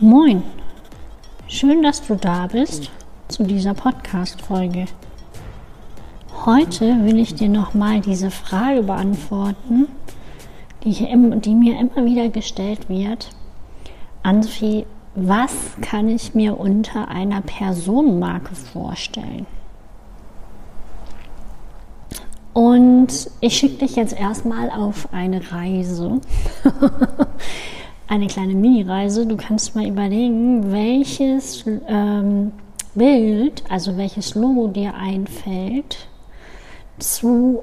Moin, schön, dass du da bist zu dieser Podcast-Folge. Heute will ich dir nochmal diese Frage beantworten, die, ich, die mir immer wieder gestellt wird. Ansophie, was kann ich mir unter einer Personenmarke vorstellen? Und ich schicke dich jetzt erstmal auf eine Reise. eine kleine Mini-Reise. Du kannst mal überlegen, welches ähm, Bild, also welches Logo dir einfällt zu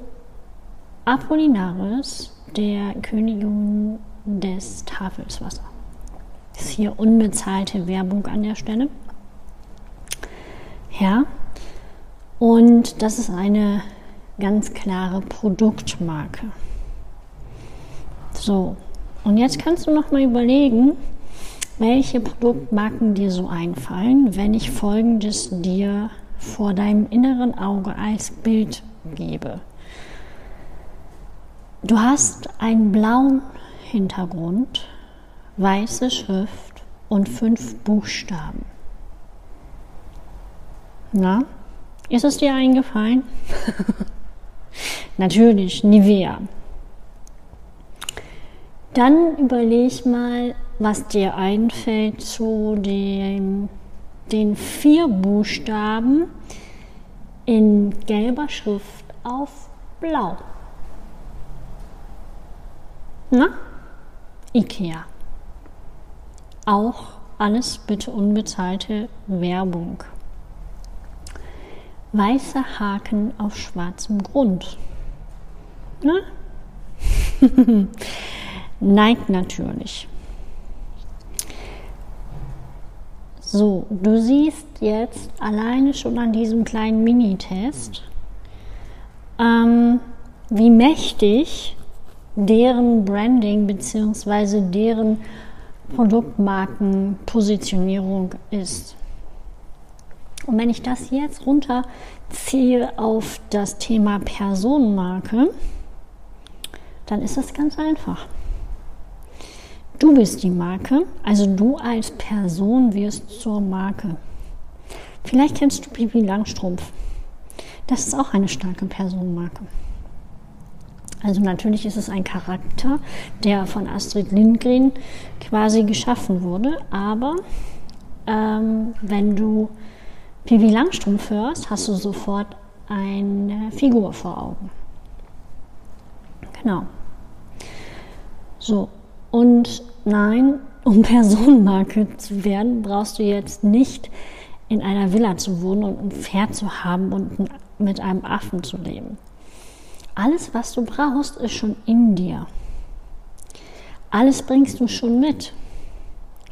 Apollinaris, der Königin des Tafelswasser. Ist hier unbezahlte Werbung an der Stelle. Ja, und das ist eine ganz klare Produktmarke. So, und jetzt kannst du noch mal überlegen, welche Produktmarken dir so einfallen, wenn ich folgendes dir vor deinem inneren Auge als Bild gebe. Du hast einen blauen Hintergrund, weiße Schrift und fünf Buchstaben. Na, ist es dir eingefallen? Natürlich, Nivea. Dann überleg mal, was dir einfällt zu den, den vier Buchstaben in gelber Schrift auf blau. Na? IKEA. Auch alles bitte unbezahlte Werbung. Weißer Haken auf schwarzem Grund. Na? neigt natürlich. So, du siehst jetzt alleine schon an diesem kleinen Minitest, ähm, wie mächtig deren Branding bzw. deren Produktmarkenpositionierung ist. Und wenn ich das jetzt runterziehe auf das Thema Personenmarke, dann ist das ganz einfach. Du bist die Marke, also du als Person wirst zur Marke. Vielleicht kennst du Pipi Langstrumpf. Das ist auch eine starke Personenmarke. Also natürlich ist es ein Charakter, der von Astrid Lindgren quasi geschaffen wurde, aber ähm, wenn du Pipi Langstrumpf hörst, hast du sofort eine Figur vor Augen. Genau. So, und nein, um Personenmarke zu werden, brauchst du jetzt nicht in einer Villa zu wohnen und ein Pferd zu haben und mit einem Affen zu leben. Alles, was du brauchst, ist schon in dir. Alles bringst du schon mit.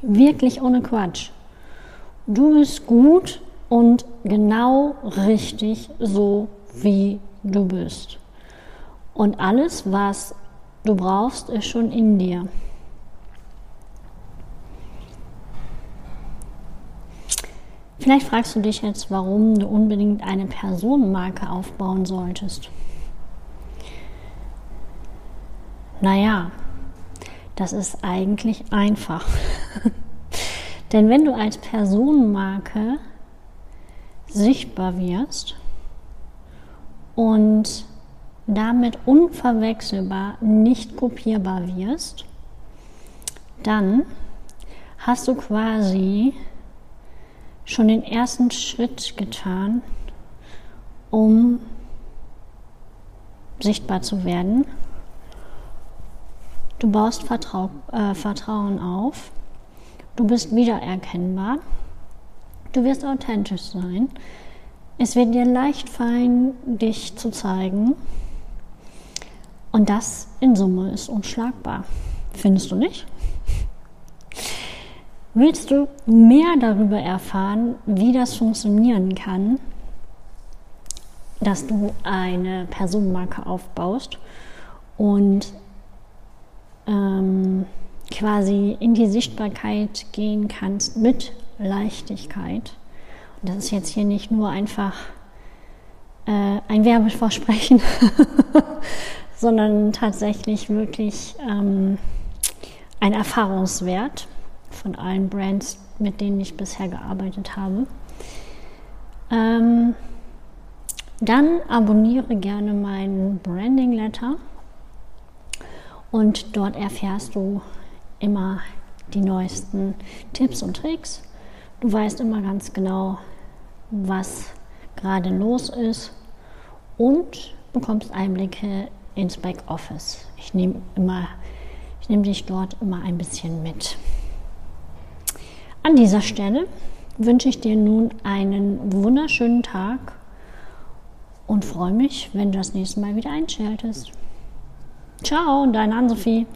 Wirklich ohne Quatsch. Du bist gut und genau richtig so, wie du bist. Und alles, was du brauchst, ist schon in dir. Vielleicht fragst du dich jetzt, warum du unbedingt eine Personenmarke aufbauen solltest. Naja, das ist eigentlich einfach. Denn wenn du als Personenmarke sichtbar wirst und damit unverwechselbar nicht kopierbar wirst, dann hast du quasi schon den ersten Schritt getan, um sichtbar zu werden. Du baust Vertrau äh, Vertrauen auf. Du bist wiedererkennbar. Du wirst authentisch sein. Es wird dir leicht fallen, dich zu zeigen. Und das in Summe ist unschlagbar. Findest du nicht? Willst du mehr darüber erfahren, wie das funktionieren kann, dass du eine Personenmarke aufbaust und ähm, quasi in die Sichtbarkeit gehen kannst mit Leichtigkeit? Und das ist jetzt hier nicht nur einfach äh, ein Werbeversprechen, sondern tatsächlich wirklich ähm, ein Erfahrungswert von allen Brands, mit denen ich bisher gearbeitet habe. Ähm, dann abonniere gerne meinen Branding Letter und dort erfährst du immer die neuesten Tipps und Tricks. Du weißt immer ganz genau, was gerade los ist und bekommst Einblicke ins Backoffice. Ich nehme immer, ich nehme dich dort immer ein bisschen mit. An dieser Stelle wünsche ich dir nun einen wunderschönen Tag und freue mich, wenn du das nächste Mal wieder einschaltest. Ciao, deine Ann-Sophie.